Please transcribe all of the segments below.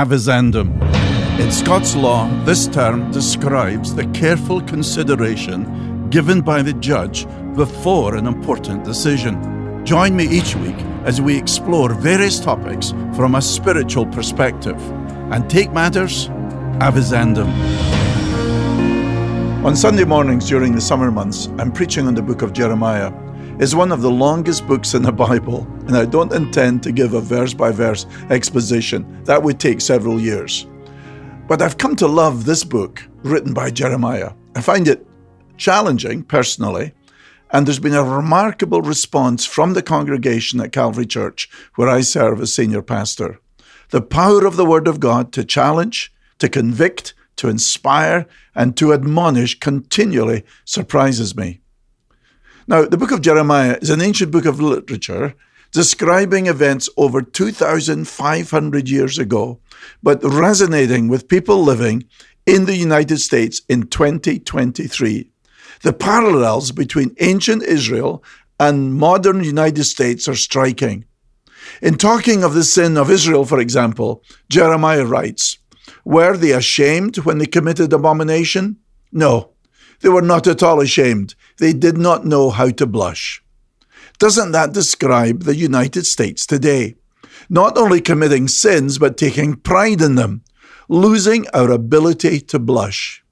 avisandum. In Scots law, this term describes the careful consideration given by the judge before an important decision. Join me each week as we explore various topics from a spiritual perspective and take matters avisandum. On Sunday mornings during the summer months, I'm preaching on the book of Jeremiah. It's one of the longest books in the Bible, and I don't intend to give a verse by verse exposition. That would take several years. But I've come to love this book written by Jeremiah. I find it challenging personally, and there's been a remarkable response from the congregation at Calvary Church, where I serve as senior pastor. The power of the Word of God to challenge, to convict, to inspire, and to admonish continually surprises me. Now, the book of Jeremiah is an ancient book of literature describing events over 2,500 years ago, but resonating with people living in the United States in 2023. The parallels between ancient Israel and modern United States are striking. In talking of the sin of Israel, for example, Jeremiah writes, were they ashamed when they committed abomination? No, they were not at all ashamed. They did not know how to blush. Doesn't that describe the United States today? Not only committing sins, but taking pride in them, losing our ability to blush.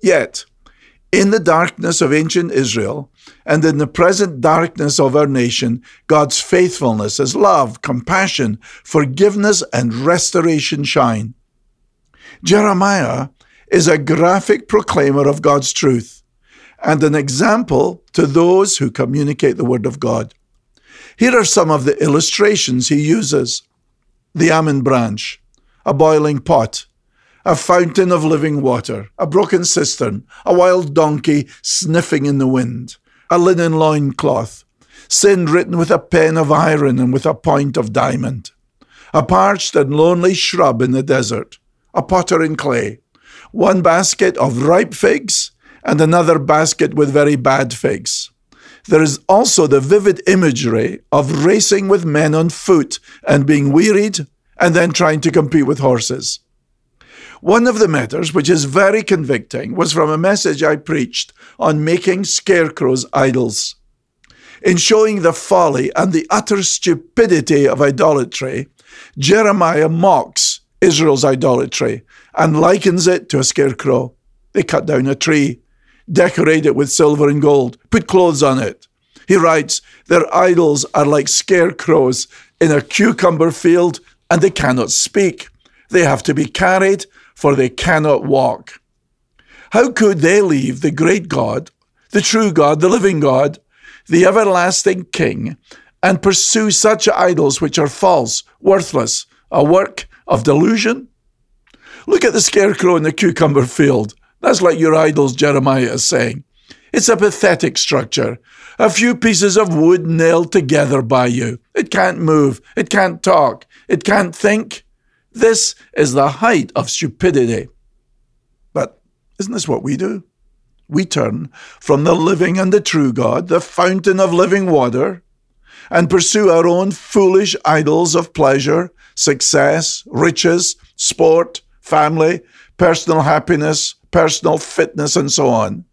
Yet, in the darkness of ancient Israel and in the present darkness of our nation, God's faithfulness, His love, compassion, forgiveness, and restoration shine. Jeremiah is a graphic proclaimer of God's truth and an example to those who communicate the Word of God. Here are some of the illustrations he uses the almond branch, a boiling pot, a fountain of living water, a broken cistern, a wild donkey sniffing in the wind, a linen loincloth, sin written with a pen of iron and with a point of diamond, a parched and lonely shrub in the desert, a potter in clay, one basket of ripe figs, and another basket with very bad figs. There is also the vivid imagery of racing with men on foot and being wearied and then trying to compete with horses. One of the matters which is very convicting was from a message I preached on making scarecrows idols. In showing the folly and the utter stupidity of idolatry, Jeremiah mocks Israel's idolatry and likens it to a scarecrow. They cut down a tree, decorate it with silver and gold, put clothes on it. He writes, Their idols are like scarecrows in a cucumber field, and they cannot speak. They have to be carried, for they cannot walk. How could they leave the great God, the true God, the living God, the everlasting King, and pursue such idols which are false, worthless, a work of delusion? Look at the scarecrow in the cucumber field. That's like your idols, Jeremiah is saying. It's a pathetic structure. A few pieces of wood nailed together by you. It can't move. It can't talk. It can't think. This is the height of stupidity. But isn't this what we do? We turn from the living and the true God, the fountain of living water, and pursue our own foolish idols of pleasure, success, riches, sport, family, personal happiness, personal fitness, and so on.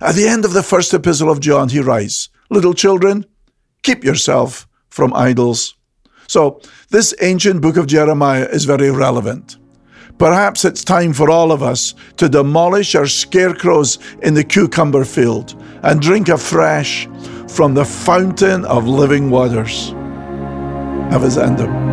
At the end of the first epistle of John, he writes, Little children, keep yourself from idols. So, this ancient book of Jeremiah is very relevant. Perhaps it's time for all of us to demolish our scarecrows in the cucumber field and drink afresh from the fountain of living waters. Avisandum.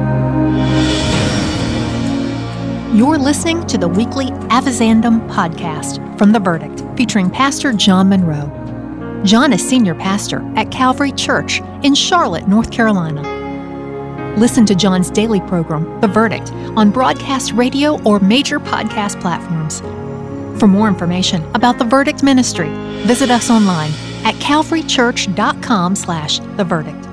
You're listening to the weekly Avisandum podcast from The Verdict, featuring Pastor John Munro. John is senior pastor at Calvary Church in Charlotte, North Carolina. Listen to John's daily program, The Verdict, on broadcast radio or major podcast platforms. For more information about The Verdict Ministry, visit us online at calvarychurch.com slash the verdict.